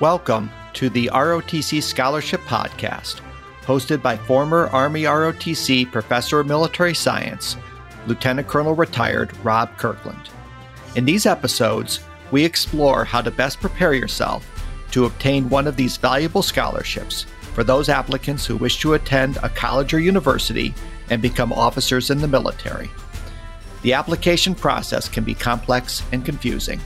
Welcome to the ROTC Scholarship Podcast, hosted by former Army ROTC Professor of Military Science, Lieutenant Colonel retired Rob Kirkland. In these episodes, we explore how to best prepare yourself to obtain one of these valuable scholarships for those applicants who wish to attend a college or university and become officers in the military. The application process can be complex and confusing.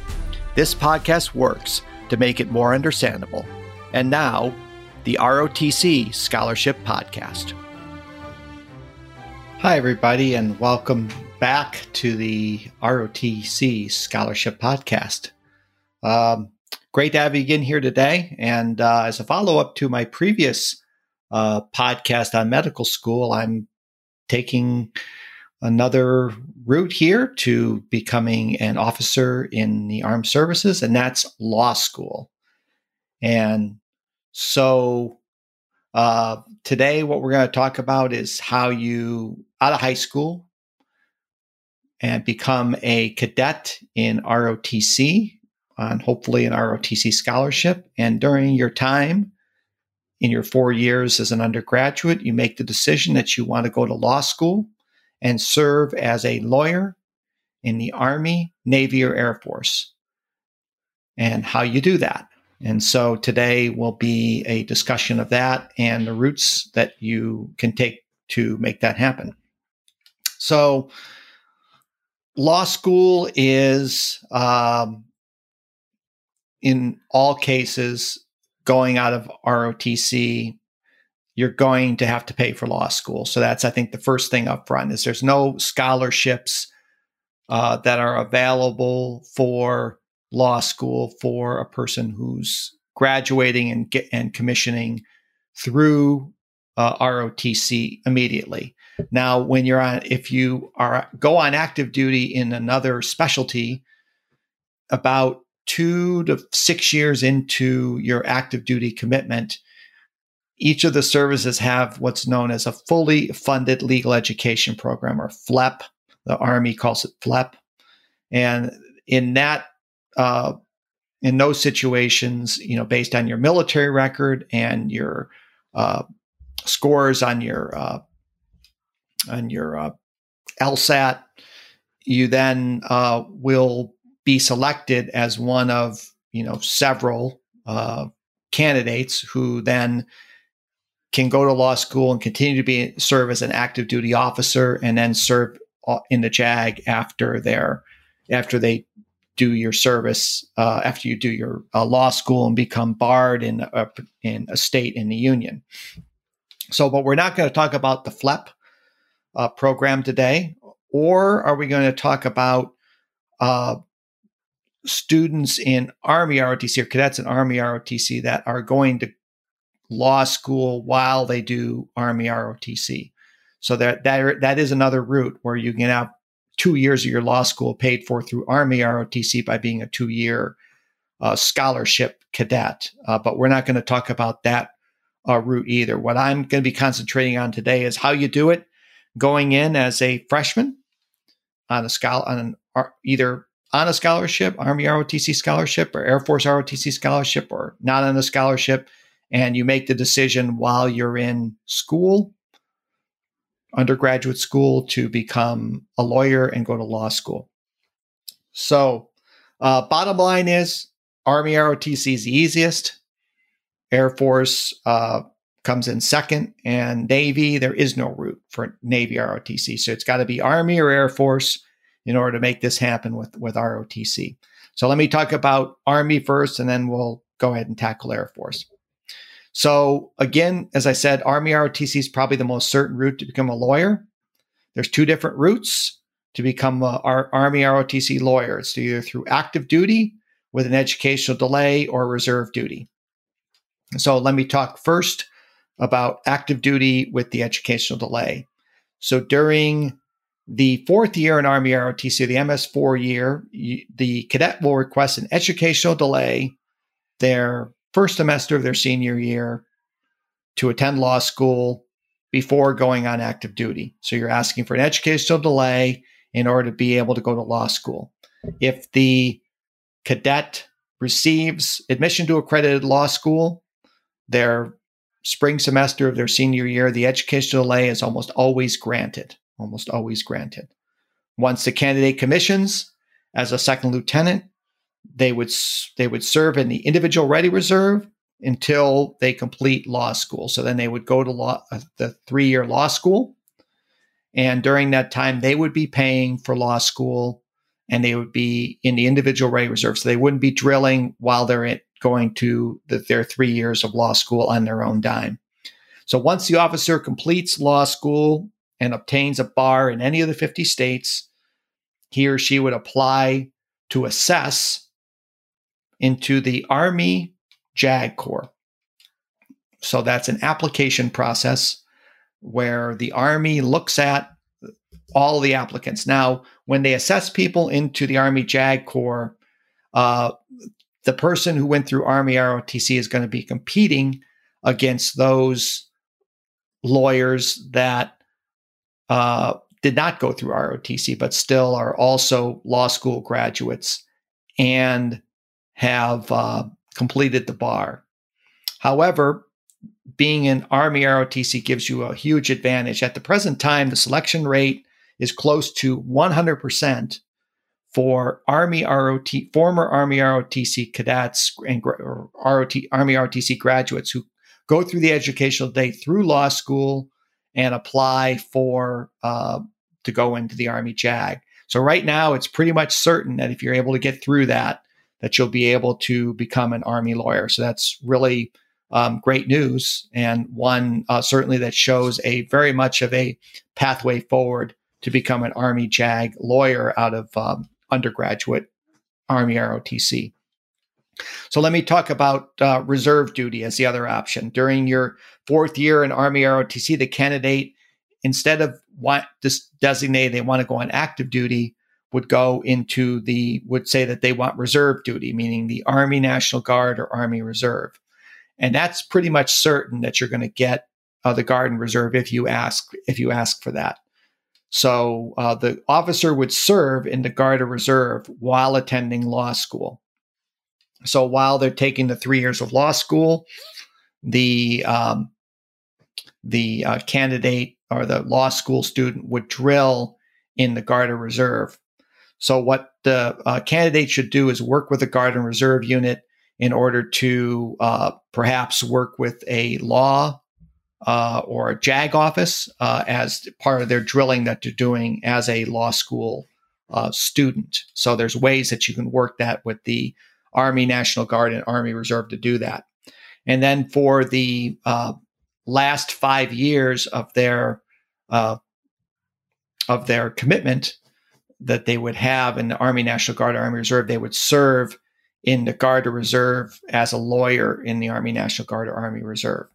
This podcast works to make it more understandable. And now, the ROTC Scholarship Podcast. Hi, everybody, and welcome back to the ROTC Scholarship Podcast. Um, great to have you again here today. And uh, as a follow up to my previous uh, podcast on medical school, I'm taking another route here to becoming an officer in the armed services, and that's law school. And so uh, today, what we're going to talk about is how you, out of high school, and become a cadet in ROTC on hopefully an ROTC scholarship. And during your time in your four years as an undergraduate, you make the decision that you want to go to law school and serve as a lawyer in the Army, Navy, or Air Force, and how you do that. And so today will be a discussion of that and the routes that you can take to make that happen. So, law school is, um, in all cases, going out of ROTC you're going to have to pay for law school. So that's, I think, the first thing up front is there's no scholarships uh, that are available for law school for a person who's graduating and get and commissioning through uh, ROTC immediately. Now, when you're on, if you are go on active duty in another specialty, about two to six years into your active duty commitment, each of the services have what's known as a fully funded legal education program or FLEP. The Army calls it FLEP. And in that, uh, in those situations, you know, based on your military record and your uh, scores on your uh, on your uh, LSAT, you then uh, will be selected as one of you know several uh, candidates who then can go to law school and continue to be serve as an active duty officer and then serve in the JAG after their after they do your service uh, after you do your uh, law school and become barred in a, in a state in the union. So, but we're not going to talk about the FLEP uh, program today, or are we going to talk about uh, students in Army ROTC or cadets in Army ROTC that are going to law school while they do Army ROTC. So that that that is another route where you can have two years of your law school paid for through Army ROTC by being a two year uh, scholarship cadet. Uh, but we're not going to talk about that uh, route either. What I'm going to be concentrating on today is how you do it going in as a freshman on a scholar on an, either on a scholarship, Army ROTC scholarship, or Air Force ROTC scholarship, or not on a scholarship and you make the decision while you're in school, undergraduate school, to become a lawyer and go to law school. So, uh, bottom line is Army ROTC is the easiest. Air Force uh, comes in second, and Navy, there is no route for Navy ROTC. So it's got to be Army or Air Force in order to make this happen with, with ROTC. So let me talk about Army first, and then we'll go ahead and tackle Air Force. So again, as I said, Army ROTC is probably the most certain route to become a lawyer. There's two different routes to become a Army ROTC lawyer. It's either through active duty with an educational delay or reserve duty. So let me talk first about active duty with the educational delay. So during the fourth year in Army ROTC, the MS4 year, the cadet will request an educational delay. Their first semester of their senior year to attend law school before going on active duty. So you're asking for an educational delay in order to be able to go to law school. If the cadet receives admission to accredited law school, their spring semester of their senior year, the educational delay is almost always granted. Almost always granted. Once the candidate commissions as a second lieutenant, they would they would serve in the individual ready reserve until they complete law school. So then they would go to law uh, the three year law school, and during that time they would be paying for law school, and they would be in the individual ready reserve. So they wouldn't be drilling while they're at, going to the, their three years of law school on their own dime. So once the officer completes law school and obtains a bar in any of the 50 states, he or she would apply to assess into the Army JAG Corps. So that's an application process where the Army looks at all the applicants. Now, when they assess people into the Army JAG Corps, uh, the person who went through Army ROTC is going to be competing against those lawyers that uh, did not go through ROTC, but still are also law school graduates and have uh, completed the bar. However, being in Army ROTC gives you a huge advantage. At the present time, the selection rate is close to 100% for Army ROT, former Army ROTC cadets and ROT, Army ROTC graduates who go through the educational day through law school and apply for uh, to go into the Army JAG. So right now, it's pretty much certain that if you're able to get through that, that you'll be able to become an Army lawyer. So that's really um, great news, and one uh, certainly that shows a very much of a pathway forward to become an Army JAG lawyer out of um, undergraduate Army ROTC. So let me talk about uh, reserve duty as the other option. During your fourth year in Army ROTC, the candidate, instead of want this designate they want to go on active duty, would go into the would say that they want reserve duty, meaning the Army National Guard or Army Reserve, and that's pretty much certain that you're going to get uh, the Guard and Reserve if you ask if you ask for that. So uh, the officer would serve in the Guard or Reserve while attending law school. So while they're taking the three years of law school, the um, the uh, candidate or the law school student would drill in the Guard or Reserve so, what the uh, candidate should do is work with a Guard and Reserve unit in order to uh, perhaps work with a law uh, or a JAG office uh, as part of their drilling that they're doing as a law school uh, student. So, there's ways that you can work that with the Army National Guard and Army Reserve to do that. And then for the uh, last five years of their of their commitment, that they would have in the Army National Guard Army Reserve, they would serve in the Guard or Reserve as a lawyer in the Army National Guard or Army Reserve.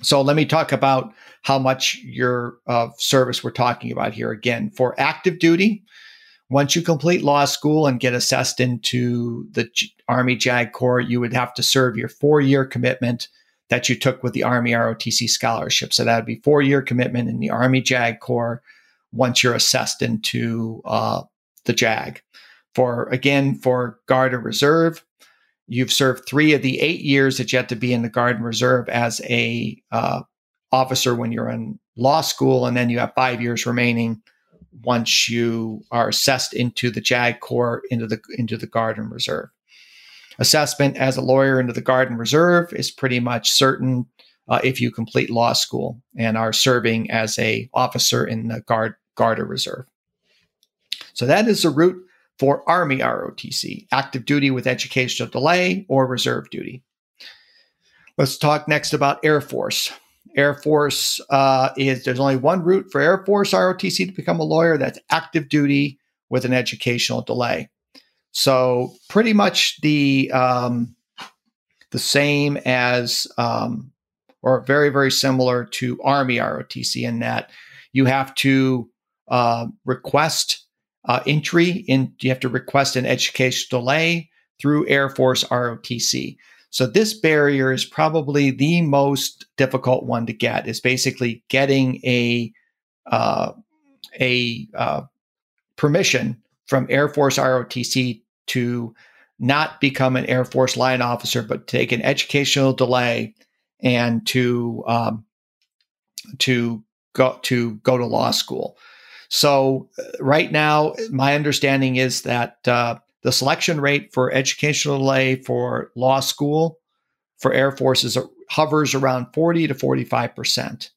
So let me talk about how much your uh, service we're talking about here. Again, for active duty, once you complete law school and get assessed into the G- Army JAG Corps, you would have to serve your four year commitment that you took with the Army ROTC scholarship. So that would be four year commitment in the Army JAG Corps once you're assessed into uh, the JAG. For again, for Guard and Reserve, you've served three of the eight years that you have to be in the Guard and Reserve as a uh, officer when you're in law school, and then you have five years remaining once you are assessed into the JAG Corps into the into the Guard and Reserve. Assessment as a lawyer into the Guard and Reserve is pretty much certain uh, if you complete law school and are serving as a officer in the Guard Guard or Reserve. So that is the route for Army ROTC, active duty with educational delay or reserve duty. Let's talk next about Air Force. Air Force uh, is there's only one route for Air Force ROTC to become a lawyer. That's active duty with an educational delay. So pretty much the um, the same as um, or very very similar to Army ROTC in that you have to uh, request uh, entry in, you have to request an education delay through Air Force ROTC. So this barrier is probably the most difficult one to get. Is basically getting a uh, a uh, permission from Air Force ROTC to not become an Air Force line officer, but take an educational delay and to um, to go to go to law school. So uh, right now, my understanding is that uh, the selection rate for educational delay for law school for Air Force is, hovers around 40 to 45 percent.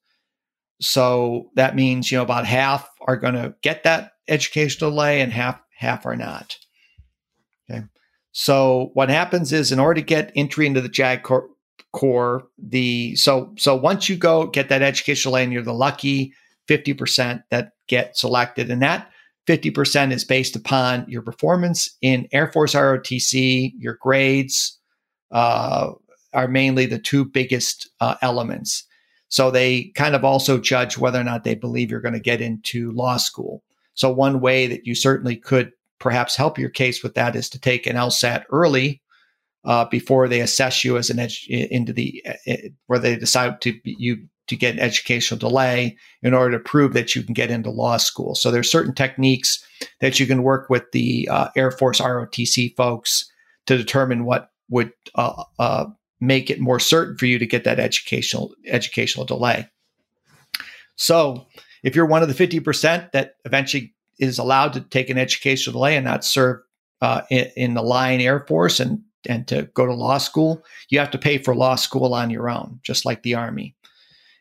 So that means you know about half are going to get that educational delay, and half half are not. Okay. So what happens is, in order to get entry into the JAG Corps, core the so so once you go get that educational lane you're the lucky 50% that get selected. And that 50% is based upon your performance in air force rotc your grades uh, are mainly the two biggest uh, elements. So they kind of also judge whether or not they believe you're going to get into law school. So one way that you certainly could perhaps help your case with that is to take an lsat early uh, before they assess you as an edu- into the uh, where they decide to you to get an educational delay in order to prove that you can get into law school. So there's certain techniques that you can work with the uh, Air Force ROTC folks to determine what would uh, uh, make it more certain for you to get that educational educational delay. So if you're one of the 50% that eventually is allowed to take an educational delay and not serve uh, in, in, the line Air Force and and to go to law school, you have to pay for law school on your own, just like the Army.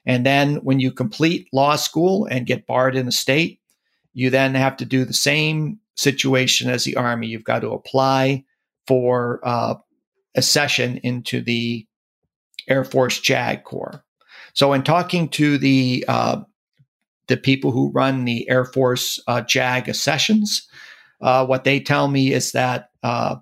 And then when you complete law school and get barred in the state, you then have to do the same situation as the Army. You've got to apply for uh, accession into the Air Force JAG Corps. So, in talking to the uh, the people who run the Air Force uh, JAG sessions, uh, what they tell me is that uh,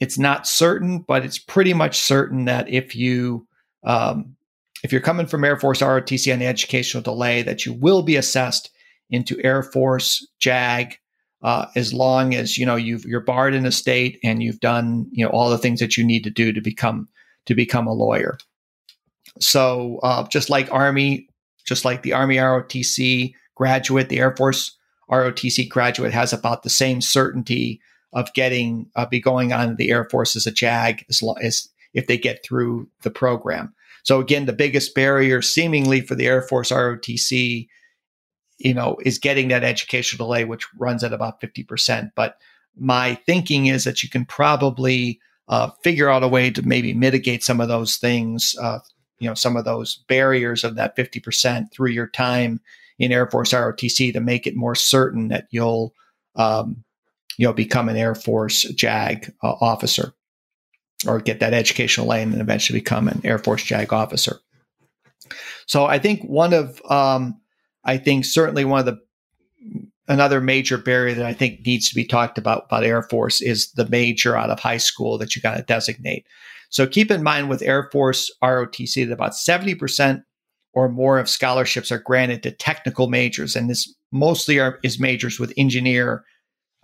it's not certain, but it's pretty much certain that if you um, if you're coming from Air Force ROTC on the educational delay, that you will be assessed into Air Force JAG uh, as long as you know you've you're barred in a state and you've done you know all the things that you need to do to become to become a lawyer. So uh, just like Army, just like the Army ROTC graduate, the Air Force ROTC graduate has about the same certainty of getting uh, be going on the Air Force as a JAG as, long as if they get through the program. So again, the biggest barrier seemingly for the Air Force ROTC, you know, is getting that educational delay, which runs at about 50%. But my thinking is that you can probably uh, figure out a way to maybe mitigate some of those things, uh, you know, some of those barriers of that 50% through your time in Air Force ROTC to make it more certain that you'll um, you know, become an Air Force JAG uh, officer or get that educational lane and eventually become an Air Force JAG officer. So I think one of, um, I think certainly one of the, another major barrier that I think needs to be talked about about Air Force is the major out of high school that you got to designate. So keep in mind with Air Force ROTC that about 70% or more of scholarships are granted to technical majors. And this mostly are, is majors with engineer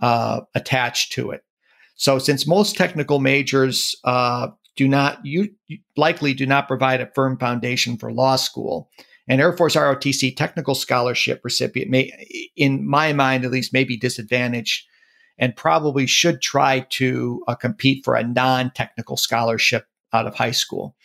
uh, attached to it. So, since most technical majors uh, do not, you likely do not provide a firm foundation for law school, an Air Force ROTC technical scholarship recipient may, in my mind at least, may be disadvantaged and probably should try to uh, compete for a non technical scholarship out of high school.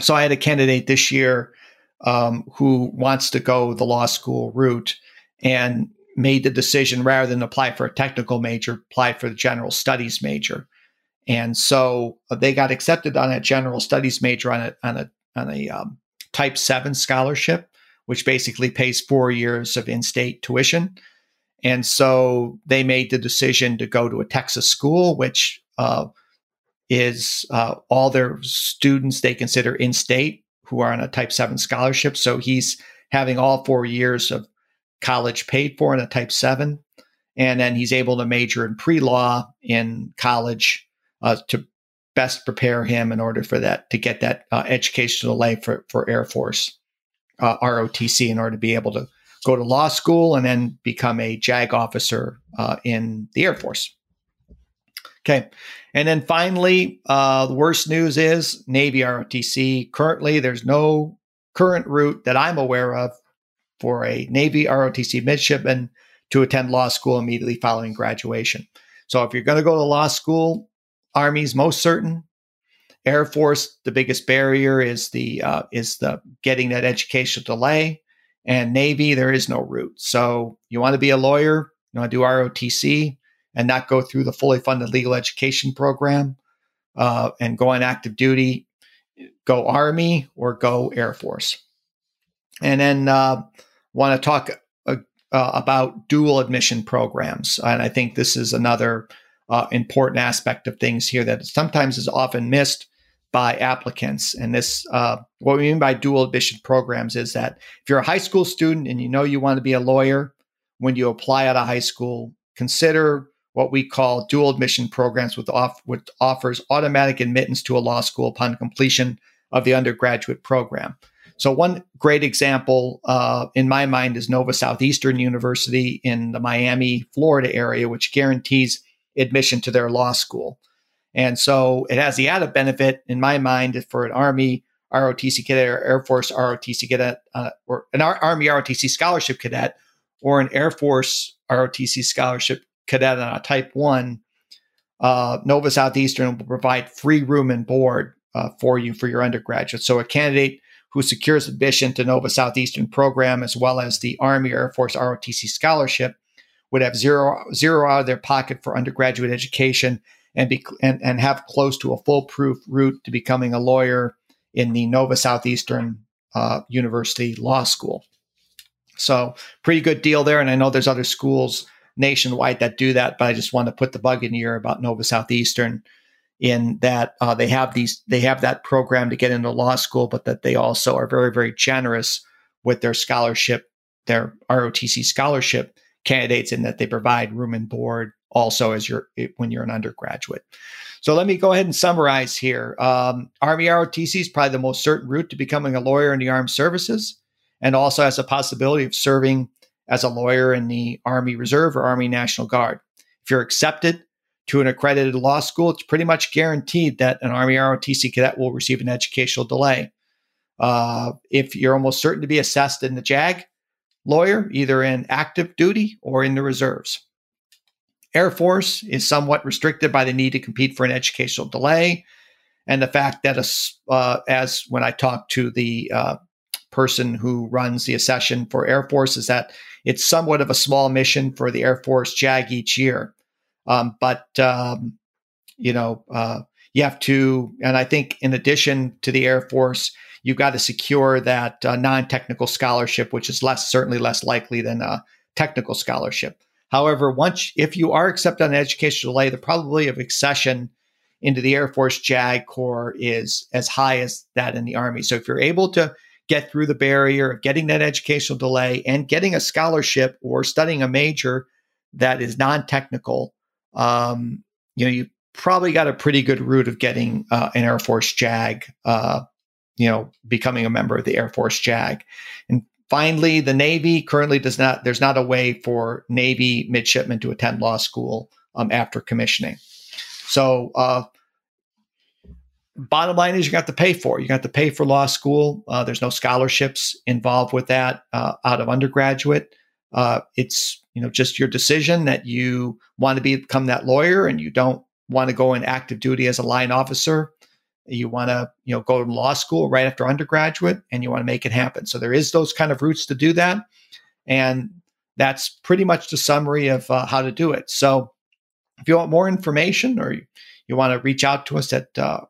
So, I had a candidate this year um, who wants to go the law school route. And made the decision rather than apply for a technical major, apply for the general studies major. And so uh, they got accepted on a general studies major on a on a on a um, type seven scholarship, which basically pays four years of in-state tuition. And so they made the decision to go to a Texas school, which uh, is uh, all their students they consider in-state who are on a type seven scholarship. So he's having all four years of college paid for in a type 7 and then he's able to major in pre-law in college uh, to best prepare him in order for that to get that uh, educational delay for, for air force uh, rotc in order to be able to go to law school and then become a jag officer uh, in the air force. Okay. And then finally uh, the worst news is navy rotc currently there's no current route that i'm aware of for a Navy ROTC midshipman to attend law school immediately following graduation. So if you're going to go to law school, Army's most certain. Air Force, the biggest barrier is the uh, is the getting that educational delay, and Navy there is no route. So you want to be a lawyer, you want to do ROTC, and not go through the fully funded legal education program, uh, and go on active duty. Go Army or go Air Force, and then uh, want to talk uh, uh, about dual admission programs, and I think this is another uh, important aspect of things here that sometimes is often missed by applicants. And this, uh, what we mean by dual admission programs is that if you're a high school student and you know you want to be a lawyer, when you apply out of high school, consider what we call dual admission programs with off which offers automatic admittance to a law school upon completion of the undergraduate program. So one great example uh, in my mind is Nova Southeastern University in the Miami, Florida area, which guarantees admission to their law school. And so it has the added benefit, in my mind, for an Army ROTC cadet or Air Force ROTC cadet, uh, or an Ar- Army ROTC scholarship cadet, or an Air Force ROTC scholarship cadet on a Type 1, uh, Nova Southeastern will provide free room and board uh, for you for your undergraduate. So a candidate who secures admission to Nova Southeastern program as well as the Army Air Force ROTC scholarship would have zero zero out of their pocket for undergraduate education and be and, and have close to a foolproof route to becoming a lawyer in the Nova Southeastern uh, University Law School. So pretty good deal there. And I know there's other schools nationwide that do that, but I just want to put the bug in your ear about Nova Southeastern in that uh, they have these they have that program to get into law school, but that they also are very very generous with their scholarship, their ROTC scholarship candidates, in that they provide room and board also as you're when you're an undergraduate. So let me go ahead and summarize here. Um, Army ROTC is probably the most certain route to becoming a lawyer in the armed services, and also has a possibility of serving as a lawyer in the Army Reserve or Army National Guard. If you're accepted to an accredited law school, it's pretty much guaranteed that an Army ROTC cadet will receive an educational delay. Uh, if you're almost certain to be assessed in the JAG lawyer, either in active duty or in the reserves. Air Force is somewhat restricted by the need to compete for an educational delay, and the fact that, uh, as when I talked to the uh, person who runs the accession for Air Force, is that it's somewhat of a small mission for the Air Force JAG each year. Um, but um, you know, uh, you have to, and I think in addition to the Air Force, you've got to secure that uh, non-technical scholarship, which is less certainly less likely than a technical scholarship. However, once if you are accepted on an educational delay, the probability of accession into the Air Force JAG Corps is as high as that in the Army. So if you're able to get through the barrier of getting that educational delay and getting a scholarship or studying a major that is non-technical, um, you know, you probably got a pretty good route of getting uh, an Air Force JAG, uh, you know, becoming a member of the Air Force JAG. And Finally, the Navy currently does not, there's not a way for Navy midshipmen to attend law school um, after commissioning. So, uh, bottom line is you got to pay for it. You got to pay for law school. Uh, there's no scholarships involved with that uh, out of undergraduate. Uh, it's you know just your decision that you want to become that lawyer and you don't want to go in active duty as a line officer. You want to you know go to law school right after undergraduate and you want to make it happen. So there is those kind of routes to do that. And that's pretty much the summary of uh, how to do it. So if you want more information or you, you want to reach out to us at uh,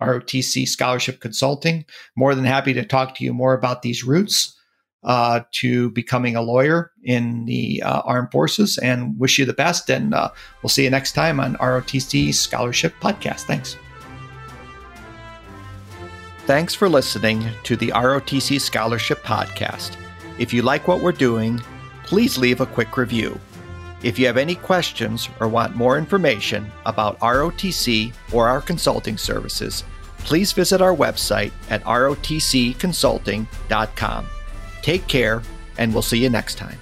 ROTC Scholarship Consulting, more than happy to talk to you more about these routes uh, to becoming a lawyer in the uh, armed forces and wish you the best. And uh, we'll see you next time on ROTC Scholarship Podcast. Thanks. Thanks for listening to the ROTC Scholarship Podcast. If you like what we're doing, please leave a quick review. If you have any questions or want more information about ROTC or our consulting services, please visit our website at rotcconsulting.com. Take care, and we'll see you next time.